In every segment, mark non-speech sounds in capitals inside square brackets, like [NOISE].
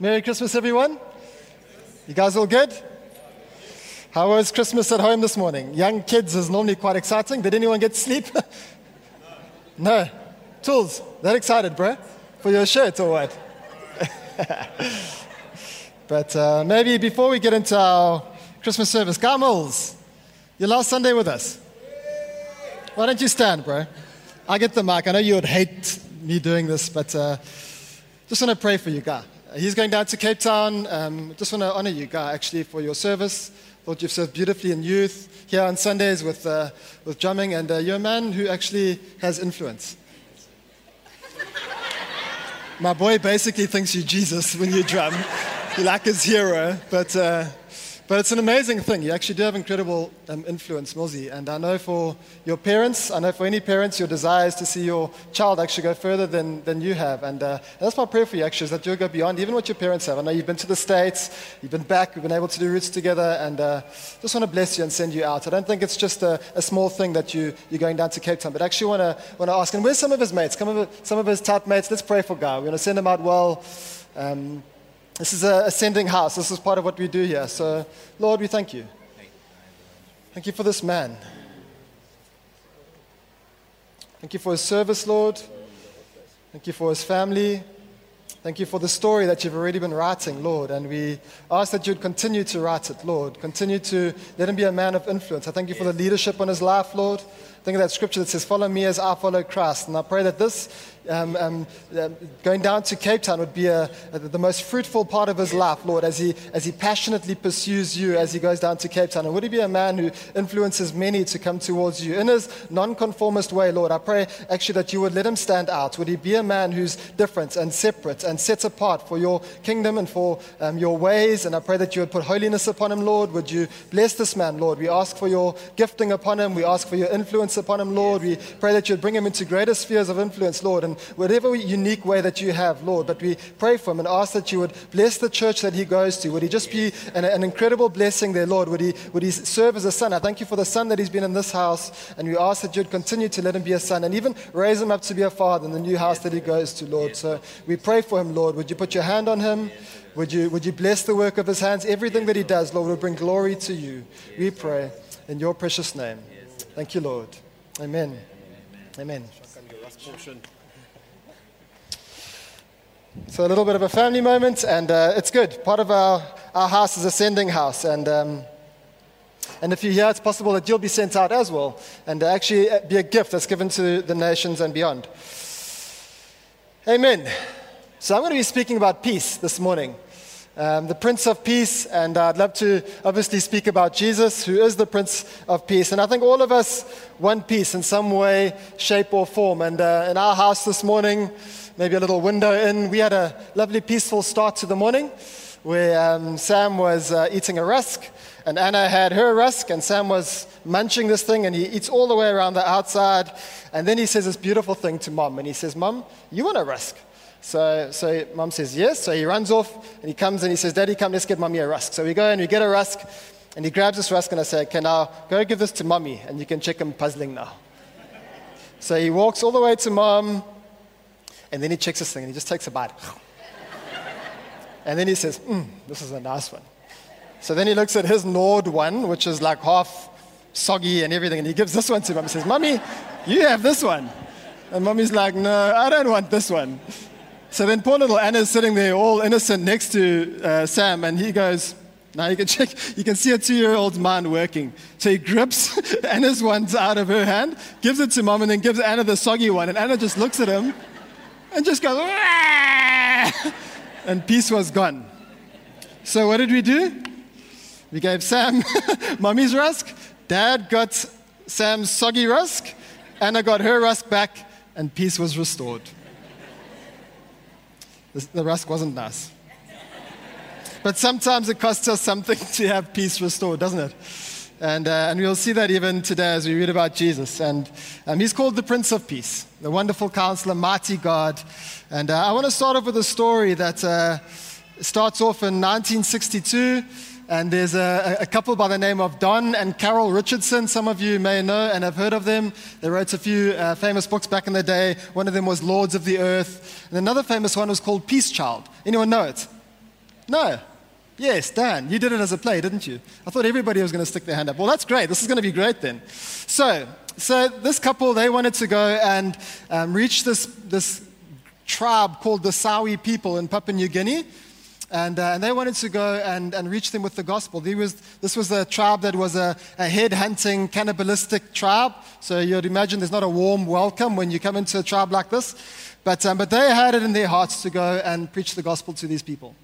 Merry Christmas, everyone. You guys all good? How was Christmas at home this morning? Young kids is normally quite exciting. Did anyone get sleep? [LAUGHS] no. Tools, that excited, bro? For your shirt or what? [LAUGHS] but uh, maybe before we get into our Christmas service, Gamels, your last Sunday with us. Why don't you stand, bro? I get the mic. I know you would hate me doing this, but uh, just want to pray for you, guy. He's going down to Cape Town. Um, just want to honor you, guy, actually, for your service. Thought you've served beautifully in youth here on Sundays with, uh, with drumming, and uh, you're a man who actually has influence. My boy basically thinks you're Jesus when you drum. You're like his hero, but uh, but it's an amazing thing. You actually do have incredible um, influence, Milsey. And I know for your parents, I know for any parents, your desire is to see your child actually go further than, than you have. And uh, that's my prayer for you, actually, is that you'll go beyond even what your parents have. I know you've been to the States, you've been back, we've been able to do roots together, and uh, just want to bless you and send you out. I don't think it's just a, a small thing that you, you're going down to Cape Town, but actually want to, want to ask, and where's some of his mates? Some of, some of his type mates? Let's pray for Guy. We're going to send him out well. Um, this is an ascending house. This is part of what we do here. So, Lord, we thank you. Thank you for this man. Thank you for his service, Lord. Thank you for his family. Thank you for the story that you've already been writing, Lord. And we ask that you'd continue to write it, Lord. Continue to let him be a man of influence. I thank you for the leadership on his life, Lord. Think of that scripture that says, Follow me as I follow Christ. And I pray that this um, um, um, going down to Cape Town would be a, a, the most fruitful part of his life, Lord, as he, as he passionately pursues you as he goes down to Cape Town. And would he be a man who influences many to come towards you in his nonconformist way, Lord? I pray actually that you would let him stand out. Would he be a man who's different and separate and set apart for your kingdom and for um, your ways? And I pray that you would put holiness upon him, Lord. Would you bless this man, Lord? We ask for your gifting upon him. We ask for your influence upon him, Lord. We pray that you would bring him into greater spheres of influence, Lord. And whatever unique way that you have, Lord. But we pray for him and ask that you would bless the church that he goes to. Would he just be an, an incredible blessing there, Lord? Would he, would he serve as a son? I thank you for the son that he's been in this house. And we ask that you'd continue to let him be a son and even raise him up to be a father in the new house that he goes to, Lord. So we pray for him, Lord. Would you put your hand on him? Would you, would you bless the work of his hands? Everything that he does, Lord, will bring glory to you. We pray in your precious name. Thank you, Lord. Amen. Amen. So, a little bit of a family moment, and uh, it's good. Part of our, our house is a sending house, and, um, and if you're here, it's possible that you'll be sent out as well, and actually uh, be a gift that's given to the nations and beyond. Amen. So, I'm going to be speaking about peace this morning. Um, the Prince of Peace, and I'd love to obviously speak about Jesus, who is the Prince of Peace. And I think all of us want peace in some way, shape, or form. And uh, in our house this morning, maybe a little window in. We had a lovely, peaceful start to the morning where um, Sam was uh, eating a rusk, and Anna had her rusk, and Sam was munching this thing, and he eats all the way around the outside. And then he says this beautiful thing to mom, and he says, Mom, you want a rusk? So, so mom says, Yes. So he runs off, and he comes and he says, Daddy, come, let's get mommy a rusk. So we go and we get a rusk, and he grabs this rusk, and I say, Okay, now go give this to mommy, and you can check him puzzling now. So he walks all the way to mom, and then he checks this thing and he just takes a bite. and then he says, mm, This is a nice one. So then he looks at his gnawed one, which is like half soggy and everything, and he gives this one to mom. He says, Mommy, you have this one. And mommy's like, No, I don't want this one. So then poor little Anna's sitting there all innocent next to uh, Sam, and he goes, now you can [LAUGHS] check, you can see a two year old's mind working. So he grips [LAUGHS] Anna's ones out of her hand, gives it to mom, and then gives Anna the soggy one. And Anna just looks at him and just goes, and peace was gone. So what did we do? We gave Sam [LAUGHS] mommy's rusk, dad got Sam's soggy rusk, Anna got her rusk back, and peace was restored. The rusk wasn't nice. But sometimes it costs us something [LAUGHS] to have peace restored, doesn't it? And, uh, and we'll see that even today as we read about Jesus. And um, he's called the Prince of Peace, the wonderful counselor, mighty God. And uh, I want to start off with a story that uh, starts off in 1962. And there's a, a, couple by the name of Don and Carol Richardson. Some of you may know and have heard of them. They wrote a few uh, famous books back in the day. One of them was Lords of the Earth. And another famous one was called Peace Child. Anyone know it? No. Yes, Dan, you did it as a play, didn't you? I thought everybody was going to stick their hand up. Well, that's great. This is going to be great then. So, so this couple, they wanted to go and um, reach this, this tribe called the Sawi people in Papua New Guinea. And, uh, and they wanted to go and, and reach them with the gospel. Was, this was a tribe that was a, a head hunting, cannibalistic tribe. So you'd imagine there's not a warm welcome when you come into a tribe like this. But, um, but they had it in their hearts to go and preach the gospel to these people.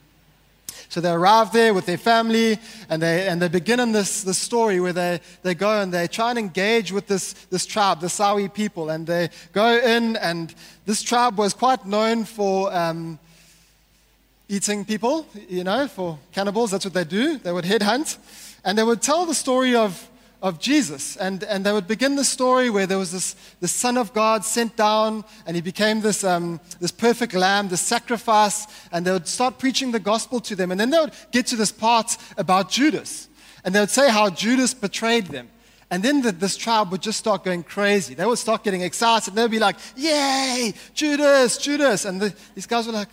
So they arrive there with their family, and they, and they begin in this, this story where they, they go and they try and engage with this, this tribe, the Sawi people. And they go in, and this tribe was quite known for um, eating people, you know, for cannibals. That's what they do. They would headhunt. And they would tell the story of of Jesus. And, and they would begin the story where there was this the Son of God sent down, and he became this, um, this perfect lamb, this sacrifice, and they would start preaching the gospel to them. And then they would get to this part about Judas, and they would say how Judas betrayed them. And then the, this tribe would just start going crazy. They would start getting excited. They'd be like, Yay, Judas, Judas. And the, these guys were like,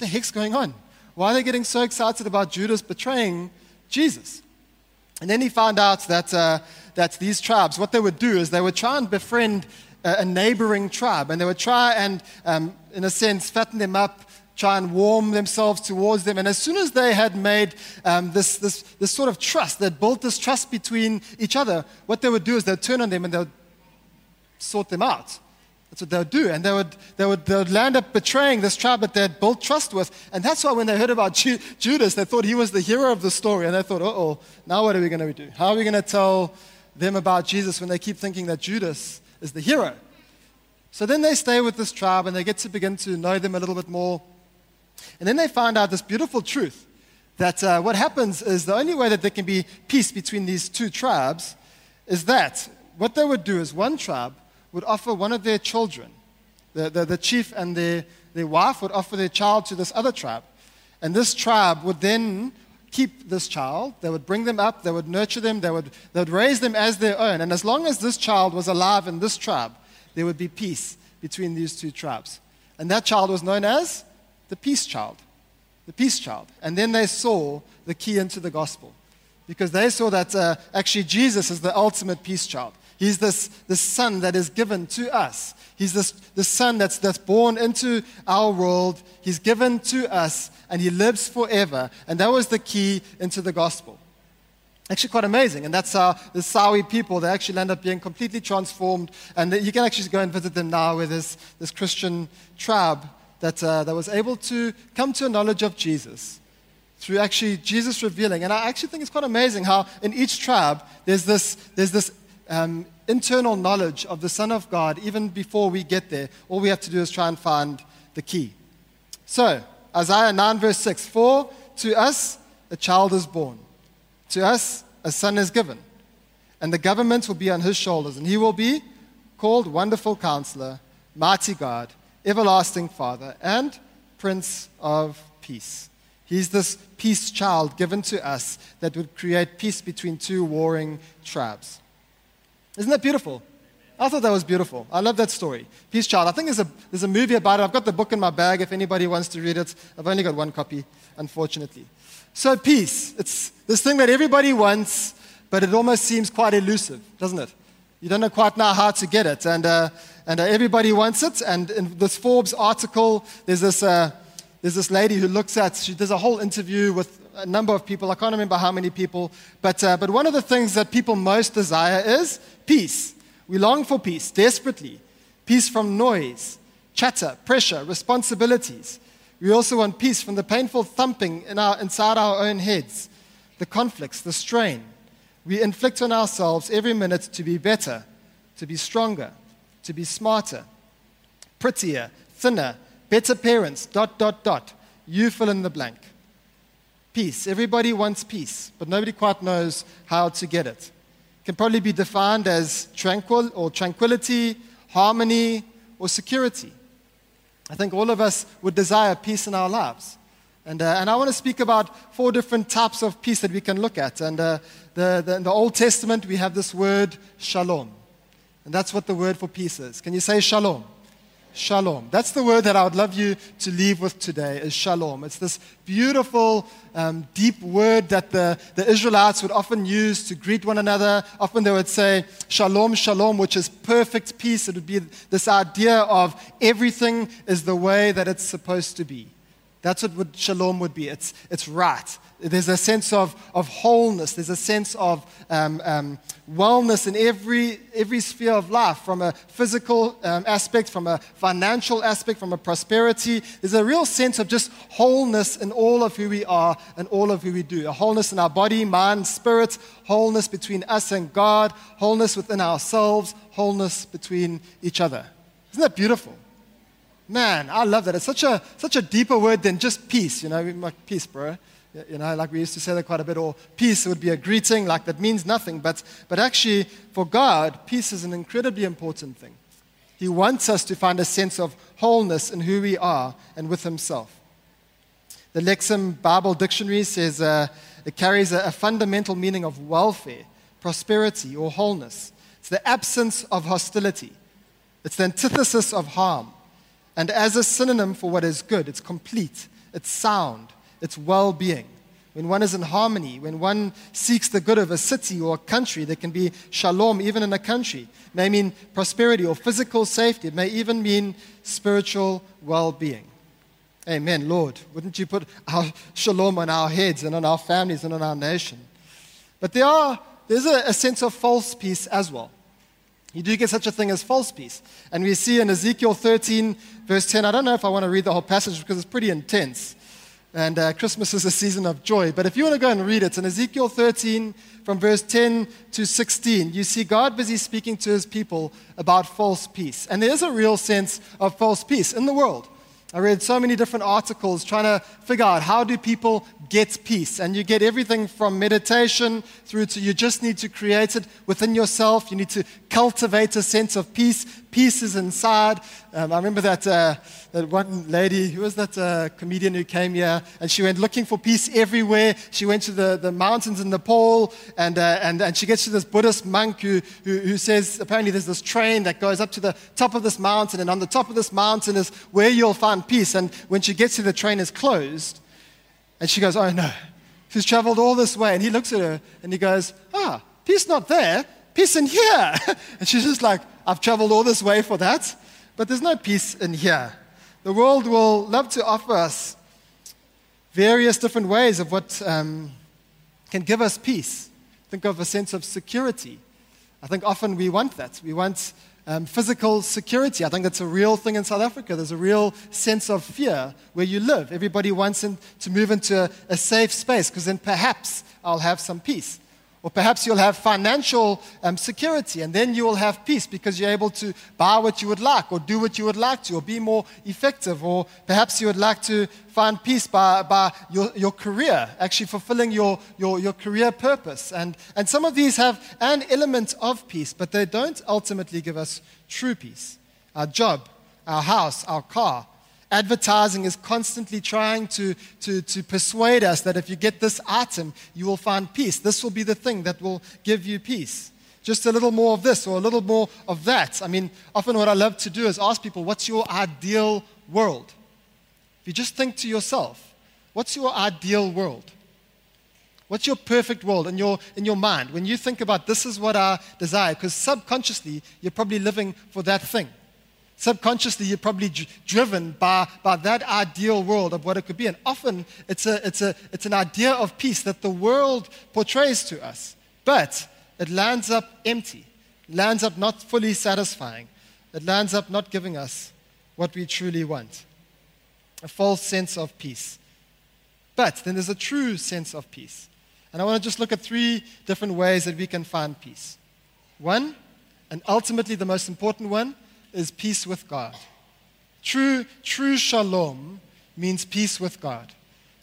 the heck's going on? Why are they getting so excited about Judas betraying Jesus? And then he found out that, uh, that these tribes, what they would do is they would try and befriend a, a neighboring tribe, and they would try and, um, in a sense, fatten them up, try and warm themselves towards them. And as soon as they had made um, this, this, this sort of trust, they built this trust between each other, what they would do is they'd turn on them and they would sort them out. That's what they would do. And they would, they, would, they would land up betraying this tribe that they had built trust with. And that's why when they heard about Ju- Judas, they thought he was the hero of the story. And they thought, oh, now what are we going to do? How are we going to tell them about Jesus when they keep thinking that Judas is the hero? So then they stay with this tribe and they get to begin to know them a little bit more. And then they find out this beautiful truth that uh, what happens is the only way that there can be peace between these two tribes is that what they would do is one tribe would offer one of their children. The, the, the chief and their, their wife would offer their child to this other tribe. And this tribe would then keep this child. They would bring them up, they would nurture them, they would, they would raise them as their own. And as long as this child was alive in this tribe, there would be peace between these two tribes. And that child was known as the peace child. The peace child. And then they saw the key into the gospel because they saw that uh, actually Jesus is the ultimate peace child. He's this, this son that is given to us. He's this, this son that's, that's born into our world. He's given to us, and he lives forever. And that was the key into the gospel. Actually, quite amazing. And that's how the Sawi people, they actually end up being completely transformed. And you can actually go and visit them now with this, this Christian tribe that, uh, that was able to come to a knowledge of Jesus through actually Jesus revealing. And I actually think it's quite amazing how in each tribe there's this, there's this um, internal knowledge of the Son of God even before we get there. All we have to do is try and find the key. So, Isaiah 9, verse 6 For to us a child is born, to us a son is given, and the government will be on his shoulders, and he will be called Wonderful Counselor, Mighty God, Everlasting Father, and Prince of Peace. He's this peace child given to us that would create peace between two warring tribes. Isn't that beautiful? I thought that was beautiful. I love that story. Peace Child. I think there's a, there's a movie about it. I've got the book in my bag if anybody wants to read it. I've only got one copy, unfortunately. So, peace. It's this thing that everybody wants, but it almost seems quite elusive, doesn't it? You don't know quite now how to get it. And, uh, and uh, everybody wants it. And in this Forbes article, there's this, uh, there's this lady who looks at, she does a whole interview with a number of people. I can't remember how many people. But, uh, but one of the things that people most desire is peace. We long for peace desperately. Peace from noise, chatter, pressure, responsibilities. We also want peace from the painful thumping in our, inside our own heads, the conflicts, the strain. We inflict on ourselves every minute to be better, to be stronger, to be smarter, prettier, thinner, better parents, dot, dot, dot. You fill in the blank. Peace. Everybody wants peace, but nobody quite knows how to get it. It can probably be defined as tranquil or tranquility, harmony, or security. I think all of us would desire peace in our lives. And, uh, and I want to speak about four different types of peace that we can look at. And uh, the, the, in the Old Testament, we have this word shalom. And that's what the word for peace is. Can you say shalom? Shalom. That's the word that I would love you to leave with today is shalom. It's this beautiful, um, deep word that the, the Israelites would often use to greet one another. Often they would say shalom, shalom, which is perfect peace. It would be this idea of everything is the way that it's supposed to be. That's what would, shalom would be. It's, it's right. There's a sense of, of wholeness. There's a sense of um, um, wellness in every, every sphere of life, from a physical um, aspect, from a financial aspect, from a prosperity. There's a real sense of just wholeness in all of who we are and all of who we do. A wholeness in our body, mind, spirit, wholeness between us and God, wholeness within ourselves, wholeness between each other. Isn't that beautiful? Man, I love that. It's such a, such a deeper word than just peace. You know, like peace, bro. You know, like we used to say that quite a bit, or peace would be a greeting, like that means nothing. But, but actually, for God, peace is an incredibly important thing. He wants us to find a sense of wholeness in who we are and with Himself. The Lexham Bible Dictionary says uh, it carries a, a fundamental meaning of welfare, prosperity, or wholeness. It's the absence of hostility, it's the antithesis of harm. And as a synonym for what is good, it's complete, it's sound, it's well being. When one is in harmony, when one seeks the good of a city or a country, there can be shalom even in a country. It may mean prosperity or physical safety. It may even mean spiritual well being. Amen, Lord. Wouldn't you put our shalom on our heads and on our families and on our nation? But there are, there's a, a sense of false peace as well. You do get such a thing as false peace. And we see in Ezekiel 13, verse 10, I don't know if I want to read the whole passage because it's pretty intense. And uh, Christmas is a season of joy. But if you want to go and read it, in Ezekiel 13, from verse 10 to 16, you see God busy speaking to his people about false peace. And there is a real sense of false peace in the world. I read so many different articles trying to figure out how do people get peace. And you get everything from meditation through to you just need to create it within yourself. You need to cultivate a sense of peace. Peace is inside. Um, I remember that, uh, that one lady, who was that uh, comedian who came here, and she went looking for peace everywhere. She went to the, the mountains in Nepal, and, uh, and, and she gets to this Buddhist monk who, who, who says apparently there's this train that goes up to the top of this mountain, and on the top of this mountain is where you'll find peace. And when she gets to the train is closed, and she goes, Oh no, she's traveled all this way. And he looks at her and he goes, Ah, peace not there, peace in here. [LAUGHS] and she's just like, I've traveled all this way for that, but there's no peace in here. The world will love to offer us various different ways of what um, can give us peace. Think of a sense of security. I think often we want that. We want um, physical security. I think that's a real thing in South Africa. There's a real sense of fear where you live. Everybody wants to move into a, a safe space because then perhaps I'll have some peace. Or perhaps you'll have financial um, security and then you will have peace because you're able to buy what you would like or do what you would like to or be more effective. Or perhaps you would like to find peace by, by your, your career, actually fulfilling your, your, your career purpose. And, and some of these have an element of peace, but they don't ultimately give us true peace. Our job, our house, our car, Advertising is constantly trying to, to, to persuade us that if you get this item, you will find peace. This will be the thing that will give you peace. Just a little more of this or a little more of that. I mean, often what I love to do is ask people, what's your ideal world? If you just think to yourself, what's your ideal world? What's your perfect world in your, in your mind? When you think about this is what I desire, because subconsciously you're probably living for that thing. Subconsciously, you're probably driven by, by that ideal world of what it could be. And often, it's, a, it's, a, it's an idea of peace that the world portrays to us. But it lands up empty, lands up not fully satisfying. It lands up not giving us what we truly want a false sense of peace. But then there's a true sense of peace. And I want to just look at three different ways that we can find peace. One, and ultimately the most important one, is peace with God. True, true shalom means peace with God.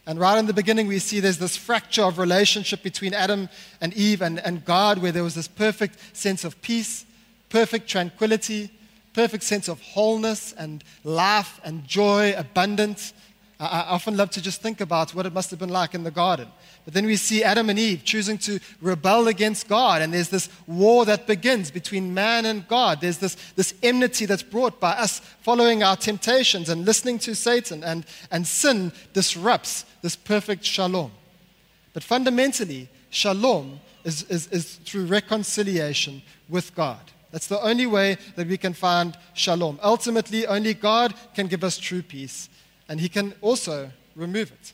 And right in the beginning, we see there's this fracture of relationship between Adam and Eve and, and God, where there was this perfect sense of peace, perfect tranquility, perfect sense of wholeness and life and joy, abundance. I, often love to just think about what it must have been like in the garden. But then we see Adam and Eve choosing to rebel against God, and there's this war that begins between man and God. There's this, this enmity that's brought by us following our temptations and listening to Satan, and, and sin disrupts this perfect shalom. But fundamentally, shalom is, is, is through reconciliation with God. That's the only way that we can find shalom. Ultimately, only God can give us true peace, and He can also remove it.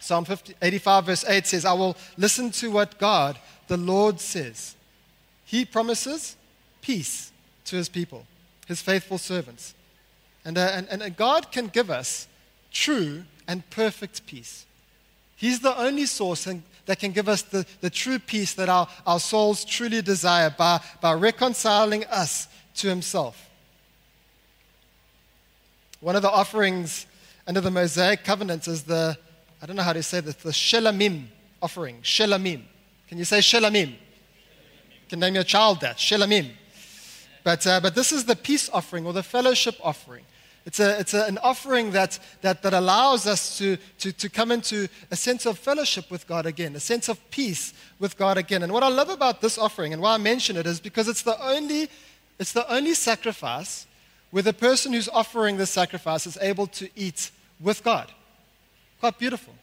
Psalm 50, 85, verse 8 says, I will listen to what God, the Lord, says. He promises peace to his people, his faithful servants. And, uh, and, and God can give us true and perfect peace. He's the only source that can give us the, the true peace that our, our souls truly desire by, by reconciling us to Himself. One of the offerings under the Mosaic covenant is the I don't know how to say this, the Shelamim offering. Shelamim. Can you say Shelamim? You can name your child that, Shelamim. But, uh, but this is the peace offering or the fellowship offering. It's, a, it's a, an offering that, that, that allows us to, to, to come into a sense of fellowship with God again, a sense of peace with God again. And what I love about this offering and why I mention it is because it's the only, it's the only sacrifice where the person who's offering the sacrifice is able to eat with God. Quite beautiful.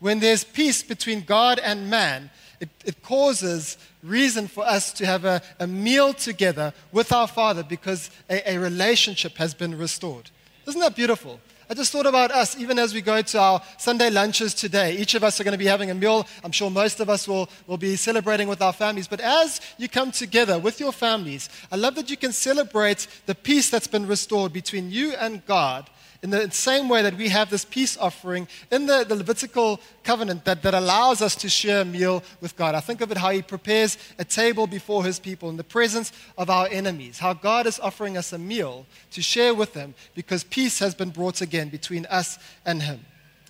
When there's peace between God and man, it, it causes reason for us to have a, a meal together with our Father because a, a relationship has been restored. Isn't that beautiful? I just thought about us, even as we go to our Sunday lunches today. Each of us are going to be having a meal. I'm sure most of us will, will be celebrating with our families. But as you come together with your families, I love that you can celebrate the peace that's been restored between you and God in the same way that we have this peace offering in the, the Levitical covenant that, that allows us to share a meal with God. I think of it how He prepares a table before His people in the presence of our enemies, how God is offering us a meal to share with them because peace has been brought again between us and Him.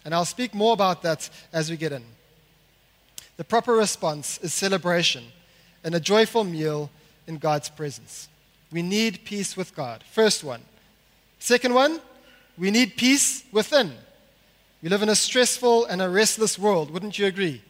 And I'll speak more about that as we get in. The proper response is celebration and a joyful meal in God's presence. We need peace with God. First one. Second one, we need peace within. We live in a stressful and a restless world, wouldn't you agree?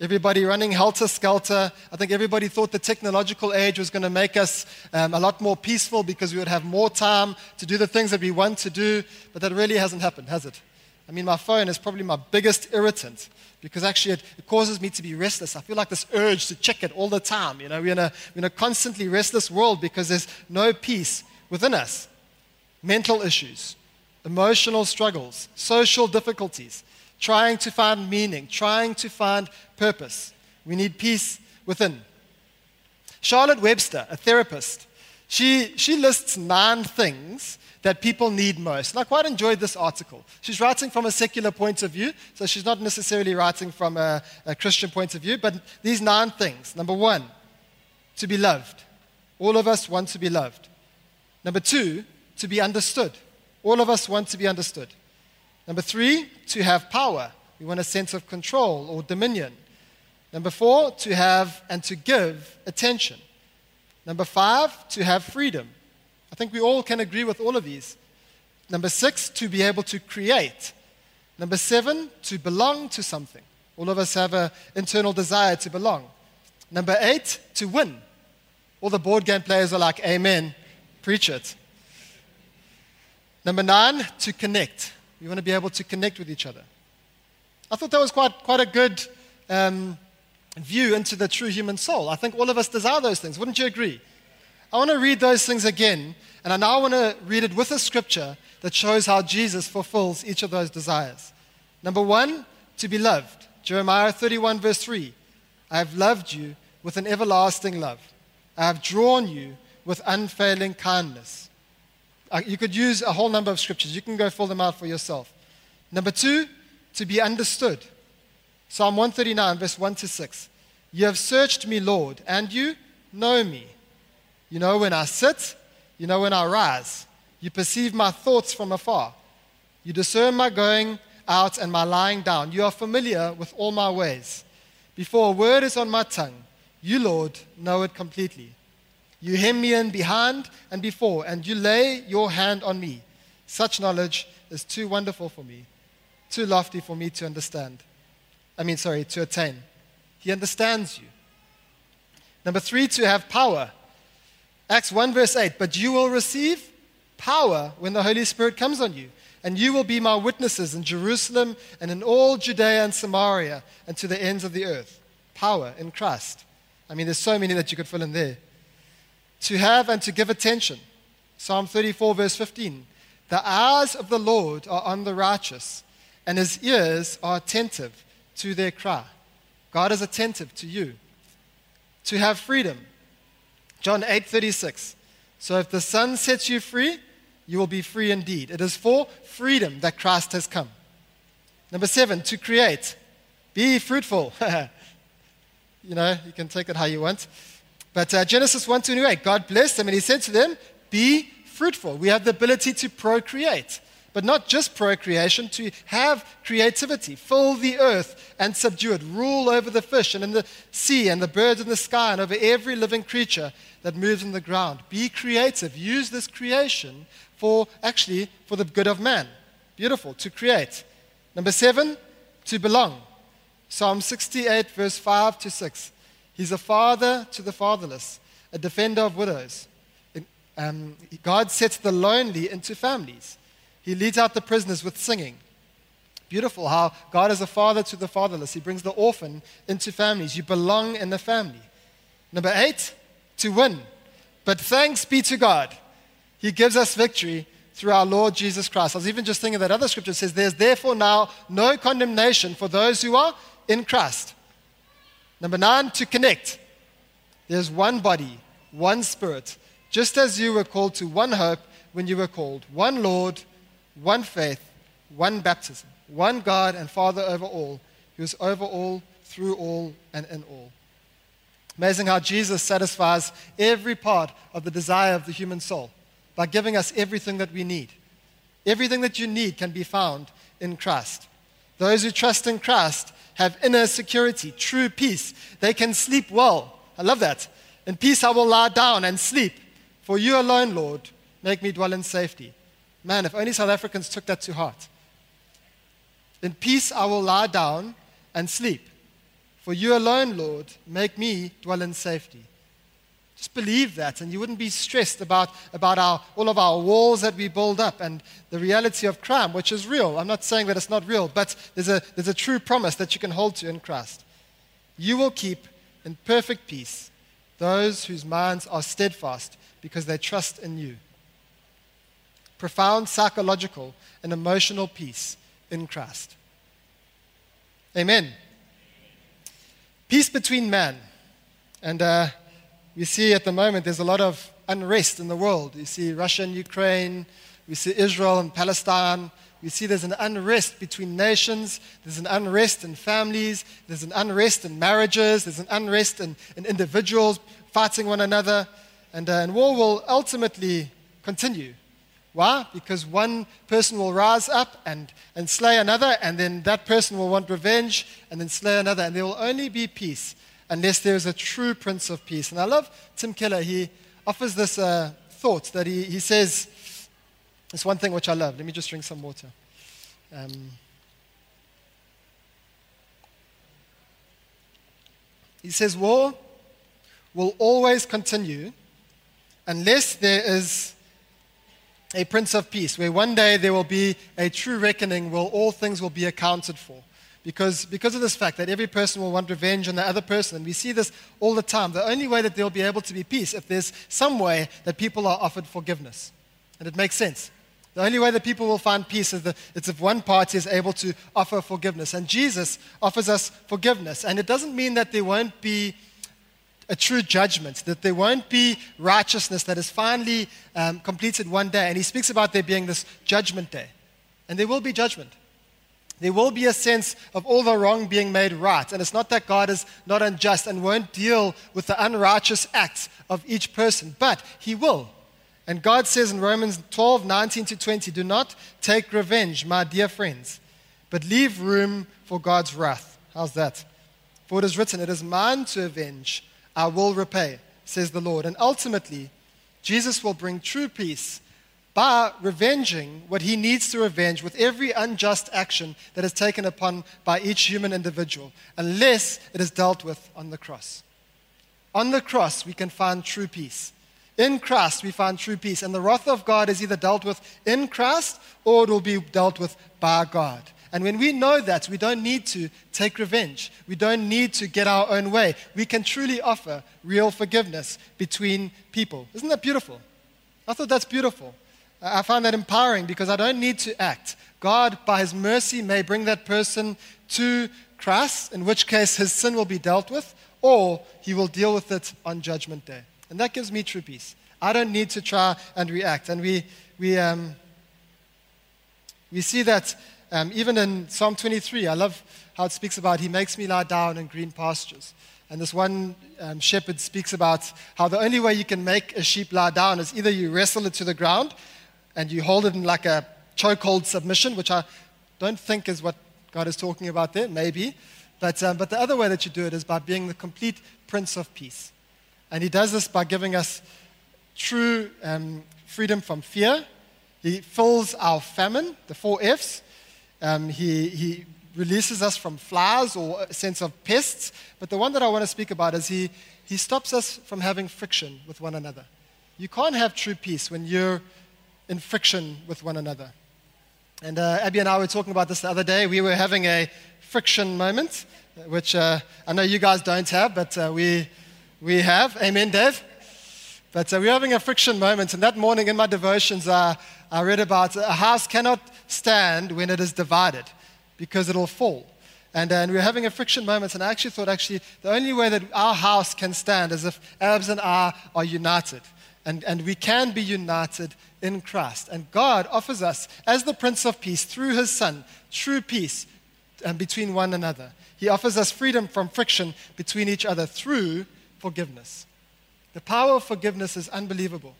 Everybody running helter skelter. I think everybody thought the technological age was going to make us um, a lot more peaceful because we would have more time to do the things that we want to do, but that really hasn't happened, has it? I mean, my phone is probably my biggest irritant because actually it, it, causes me to be restless. I feel like this urge to check it all the time. You know, we're in, a, we're in a constantly restless world because there's no peace within us. Mental issues, emotional struggles, social difficulties, trying to find meaning, trying to find purpose. We need peace within. Charlotte Webster, a therapist, she, she lists nine things that people need most. And I quite enjoyed this article. She's writing from a secular point of view, so she's not necessarily writing from a, a Christian point of view, but these nine things. Number one, to be loved. All of us want to be loved. Number two, to be understood. All of us want to be understood. Number three, to have power. We want a sense of control or dominion. Number four, to have and to give attention. Number five, to have freedom. I think we all can agree with all of these. Number six, to be able to create. Number seven, to belong to something. All of us have an internal desire to belong. Number eight, to win. All the board game players are like, Amen, preach it. Number nine, to connect. We want to be able to connect with each other. I thought that was quite, quite a good um, view into the true human soul. I think all of us desire those things. Wouldn't you agree? I want to read those things again, and I now want to read it with a scripture that shows how Jesus fulfills each of those desires. Number one, to be loved. Jeremiah 31, verse 3. I have loved you with an everlasting love. I have drawn you with unfailing kindness. You could use a whole number of scriptures. You can go fill them out for yourself. Number two, to be understood. Psalm 139, verse 1 to 6. You have searched me, Lord, and you know me. You know when I sit, you know when I rise. You perceive my thoughts from afar. You discern my going out and my lying down. You are familiar with all my ways. Before a word is on my tongue, you, Lord, know it completely. You hem me in behind and before, and you lay your hand on me. Such knowledge is too wonderful for me. too lofty for me to understand. I mean, sorry, to attain. He understands you. Number three, to have power. Acts 1, verse 8. But you will receive power when the Holy Spirit comes on you. And you will be my witnesses in Jerusalem and in all Judea and Samaria and to the ends of the earth. Power in Christ. I mean, there's so many that you could fill in there. To have and to give attention. Psalm 34, verse 15. The eyes of the Lord are on the righteous, and his ears are attentive to their cry. God is attentive to you. To have freedom. John 8, 36. So if the Son sets you free, you will be free indeed. It is for freedom that Christ has come. Number seven, to create. Be fruitful. [LAUGHS] you know, you can take it how you want. But uh, Genesis 1 28, God blessed them and he said to them, Be fruitful. We have the ability to procreate, but not just procreation, to have creativity, fill the earth and subdue it, rule over the fish and in the sea and the birds in the sky and over every living creature that moves in the ground. Be creative. Use this creation for actually for the good of man. Beautiful, to create. Number seven, to belong. Psalm 68, verse 5 to 6. He's a father to the fatherless, a defender of widows. Um, God sets the lonely into families. He leads out the prisoners with singing. Beautiful how God is a father to the fatherless. He brings the orphan into families. You belong in the family. Number eight, to win. But thanks be to God. He gives us victory through our Lord Jesus Christ. I was even just thinking that other scripture says, There's therefore now no condemnation for those who are in Christ. Number nine, to connect. There's one body, one spirit, just as you were called to one hope when you were called, one Lord, one faith, one baptism, one God and Father over all, who is over all, through all, and in all. Amazing how Jesus satisfies every part of the desire of the human soul by giving us everything that we need. Everything that you need can be found in Christ. Those who trust in Christ have inner security, true peace. They can sleep well. I love that. In peace I will lie down and sleep. For you alone, Lord, make me dwell in safety. Man, if only South Africans took that to heart. In peace I will lie down and sleep. For you alone, Lord, make me dwell in safety. Just believe that, and you wouldn't be stressed about, about our, all of our walls that we build up and the reality of crime, which is real. I'm not saying that it's not real, but there's a, there's a true promise that you can hold to in Christ. You will keep in perfect peace those whose minds are steadfast because they trust in you. Profound psychological and emotional peace in Christ. Amen. Peace between man. And uh, we see at the moment there's a lot of unrest in the world. You see Russia and Ukraine, we see Israel and Palestine. We see there's an unrest between nations, there's an unrest in families, there's an unrest in marriages, there's an unrest in, in individuals fighting one another. And, uh, and war will ultimately continue. Why? Because one person will rise up and, and slay another, and then that person will want revenge and then slay another, and there will only be peace unless there is a true Prince of Peace. And I love Tim Keller. He offers this uh, thought that he, he says, it's one thing which I love. Let me just drink some water. Um, he says, War will always continue unless there is a Prince of Peace, where one day there will be a true reckoning where all things will be accounted for because, because of this fact that every person will want revenge on the other person. And we see this all the time. The only way that there will be able to be peace if there's some way that people are offered forgiveness. And it makes sense. The only way that people will find peace is it's if one party is able to offer forgiveness. And Jesus offers us forgiveness. And it doesn't mean that there won't be a true judgment, that there won't be righteousness that is finally um, completed one day. And he speaks about there being this judgment day. And there will be judgment. There will be a sense of all the wrong being made right. And it's not that God is not unjust and won't deal with the unrighteous acts of each person, but He will. And God says in Romans 12, 19 to 20, do not take revenge, my dear friends, but leave room for God's wrath. How's that? For it is written, It is mine to avenge, I will repay, says the Lord. And ultimately, Jesus will bring true peace by revenging what he needs to revenge with every unjust action that is taken upon by each human individual, unless it is dealt with on the cross. On the cross, we can find true peace. In Christ, we find true peace. And the wrath of God is either dealt with in Christ or it will be dealt with by God. And when we know that, we don't need to take revenge. We don't need to get our own way. We can truly offer real forgiveness between people. Isn't that beautiful? I thought that's beautiful. I find that empowering because I don't need to act. God, by His mercy, may bring that person to Christ, in which case his sin will be dealt with, or He will deal with it on Judgment Day. And that gives me true peace. I don't need to try and react. And we, we, um, we see that um, even in Psalm 23. I love how it speaks about He makes me lie down in green pastures. And this one um, shepherd speaks about how the only way you can make a sheep lie down is either you wrestle it to the ground and you hold it in like a chokehold submission, which I don't think is what God is talking about there, maybe. But, um, but the other way that you do it is by being the complete Prince of Peace. And He does this by giving us true um, freedom from fear. He fills our famine, the four F's. Um, he, he releases us from flies or a sense of pests. But the one that I want to speak about is he, he stops us from having friction with one another. You can't have true peace when you're in friction with one another. And uh, Abby and I were talking about this the other day. We were having a friction moment, which uh, I know you guys don't have, but uh, we, we have. Amen, Dave? But uh, we're having a friction moment. And that morning in my devotions, uh, I read about a house cannot stand when it is divided because it'll fall. And, uh, and we were having a friction moment, and I actually thought, actually, the only way that our house can stand is if Abs and I are united. And, and we can be united in Christ. And God offers us, as the Prince of Peace, through his Son, true peace um, between one another. He offers us freedom from friction between each other through forgiveness. The power of forgiveness is unbelievable.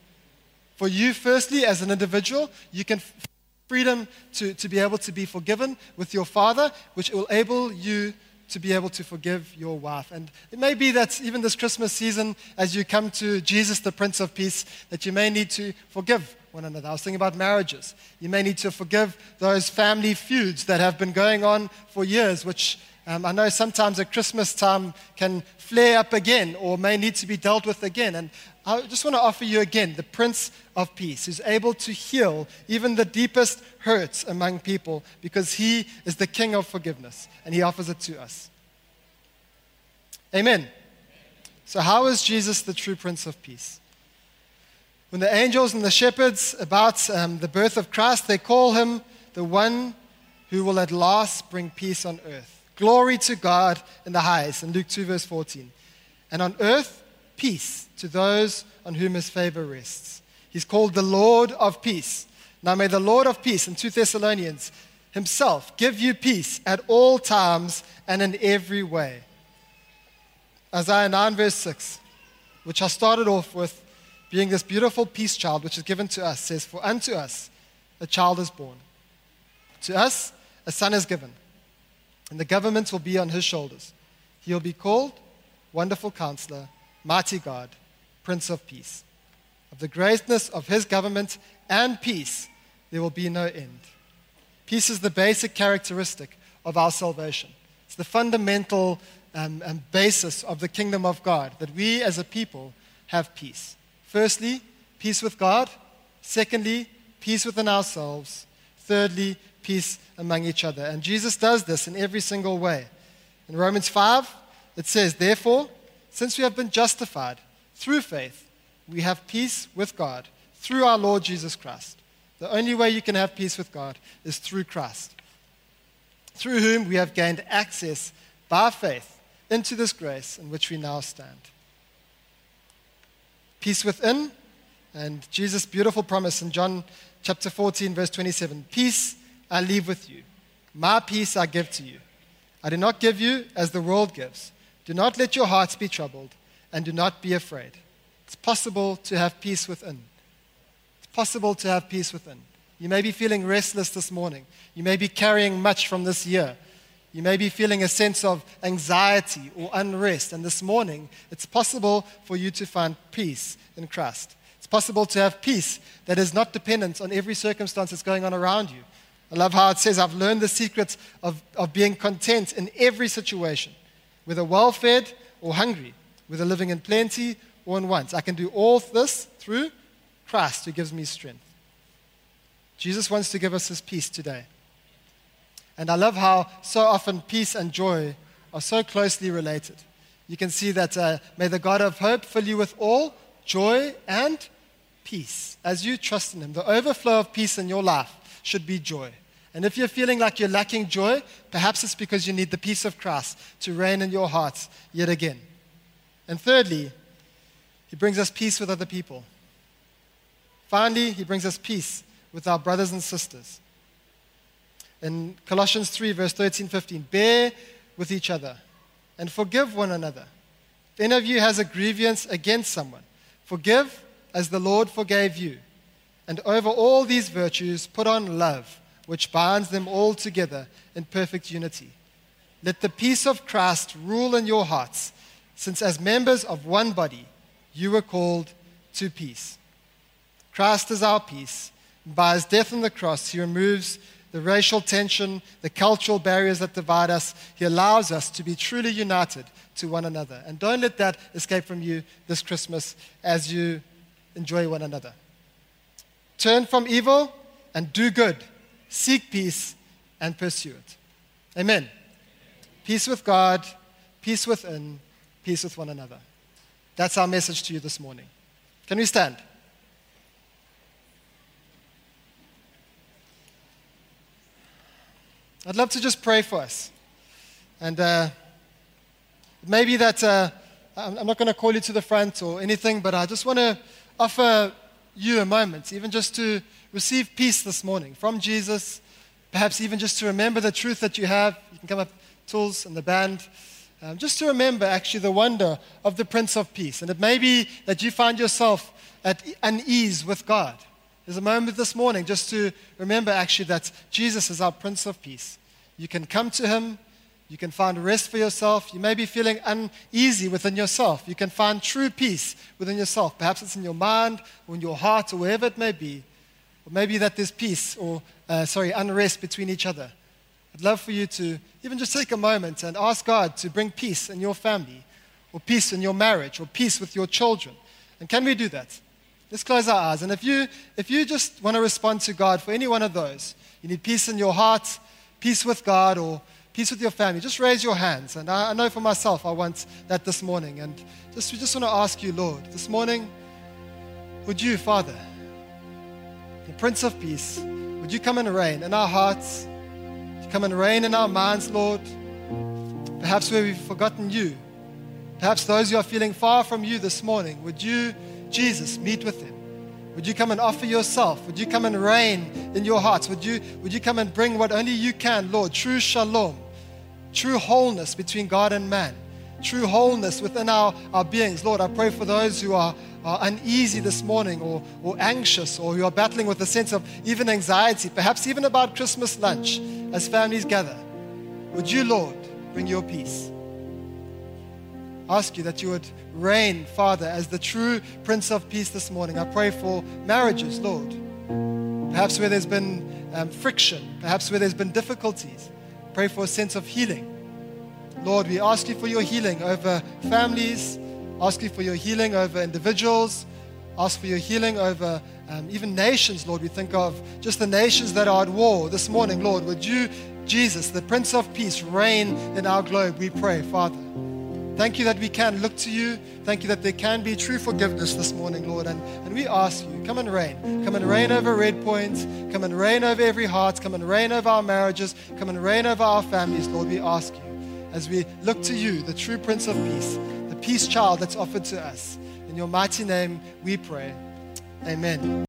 For you, firstly, as an individual, you can freedom to, to be able to be forgiven with your father, which will enable you to be able to forgive your wife. And it may be that even this Christmas season, as you come to Jesus, the Prince of Peace, that you may need to forgive one another. I was thinking about marriages. You may need to forgive those family feuds that have been going on for years, which um, I know sometimes at Christmas time can flare up again or may need to be dealt with again. And I just want to offer you again the Prince of Peace, who's able to heal even the deepest hurts among people because he is the King of forgiveness and he offers it to us. Amen. So, how is Jesus the true Prince of Peace? When the angels and the shepherds about um, the birth of Christ, they call him the one who will at last bring peace on earth. Glory to God in the highest, in Luke 2, verse 14. And on earth, peace to those on whom his favor rests. He's called the Lord of peace. Now may the Lord of peace in 2 Thessalonians himself give you peace at all times and in every way. Isaiah 9, verse 6, which I started off with being this beautiful peace child which is given to us, says, For unto us a child is born, to us a son is given, and the government will be on his shoulders. He will be called Wonderful Counselor mighty God, Prince of Peace. Of the greatness of his government and peace, there will be no end. Peace is the basic characteristic of our salvation. It's the fundamental um, um, basis of the kingdom of God that we as a people have peace. Firstly, peace with God. Secondly, peace within ourselves. Thirdly, peace among each other. And Jesus does this in every single way. In Romans 5, it says, Therefore, since we have been justified through faith, we have peace with God through our Lord Jesus Christ. The only way you can have peace with God is through Christ, through whom we have gained access by faith into this grace in which we now stand. Peace within, and Jesus' beautiful promise in John chapter 14, verse 27 Peace I leave with you, my peace I give to you. I do not give you as the world gives. Do not let your hearts be troubled, and do not be afraid. It's possible to have peace within. It's possible to have peace within. You may be feeling restless this morning. You may be carrying much from this year. You may be feeling a sense of anxiety or unrest. And this morning, it's possible for you to find peace in Christ. It's possible to have peace that is not dependent on every circumstance that's going on around you. I love how it says, I've learned the secret of, of being content in every situation, whether well fed or hungry, whether living in plenty or in want. I can do all this through Christ who gives me strength. Jesus wants to give us his peace today. And I love how so often peace and joy are so closely related. You can see that uh, may the God of hope fill you with all joy and peace as you trust in him. The overflow of peace in your life should be joy. And if you're feeling like you're lacking joy, perhaps it's because you need the peace of Christ to reign in your hearts yet again. And thirdly, he brings us peace with other people. Finally, he brings us peace with our brothers and sisters. In Colossians 3, verse 13, 15, bear with each other and forgive one another. If any of you has a grievance against someone, forgive as the Lord forgave you. And over all these virtues, put on love, which binds them all together in perfect unity. Let the peace of Christ rule in your hearts, since as members of one body, you were called to peace. Christ is our peace. By his death on the cross, he removes the racial tension, the cultural barriers that divide us. He allows us to be truly united to one another. And don't let that escape from you this Christmas as you enjoy one another. Turn from evil and do good. Seek peace and pursue it. Amen. Peace with God, peace within, peace with one another. That's our message to you this morning. Can we stand? I'd love to just pray for us. And uh, maybe that uh, I'm not going to call you to the front or anything, but I just want to offer you a moment, even just to receive peace this morning from Jesus, perhaps even just to remember the truth that you have. You can come up, tools and the band. Um, just to remember actually the wonder of the Prince of Peace. And it may be that you find yourself at unease with God. There's a moment this morning just to remember actually that Jesus is our Prince of Peace. You can come to Him. You can find rest for yourself. You may be feeling uneasy within yourself. You can find true peace within yourself. Perhaps it's in your mind or in your heart or wherever it may be. Or maybe that there's peace or, uh, sorry, unrest between each other. I'd love for you to even just take a moment and ask God to bring peace in your family or peace in your marriage or peace with your children. And can we do that? Let's close our eyes. And if you, if you just want to respond to God for any one of those, you need peace in your heart, peace with God, or peace with your family, just raise your hands. And I, I know for myself, I want that this morning. And just, we just want to ask you, Lord, this morning, would you, Father, the Prince of Peace, would you come and reign in our hearts? Come and reign in our minds, Lord. Perhaps where we've forgotten you. Perhaps those who are feeling far from you this morning, would you Jesus, meet with them. Would you come and offer yourself? Would you come and reign in your hearts? Would you, would you come and bring what only you can, Lord? True shalom, true wholeness between God and man, true wholeness within our, our beings. Lord, I pray for those who are, are uneasy this morning or, or anxious or who are battling with a sense of even anxiety, perhaps even about Christmas lunch as families gather. Would you, Lord, bring your peace? ask you that you would reign, Father, as the true Prince of Peace this morning. I pray for marriages, Lord. Perhaps where there's been um, friction, perhaps where there's been difficulties. Pray for a sense of healing. Lord, we ask you for your healing over families, ask you for your healing over individuals, ask for your healing over um, even nations, Lord. We think of just the nations that are at war this morning, Lord. Would you, Jesus, the Prince of Peace, reign in our globe? We pray, Father. Thank you that we can look to you. Thank you that there can be true forgiveness this morning, Lord. And, and we ask you, come and reign. Come and reign over Red Point. Come and reign over every heart. Come and reign over our marriages. Come and reign over our families, Lord. We ask you as we look to you, the true Prince of Peace, the peace child that's offered to us. In your mighty name we pray. Amen.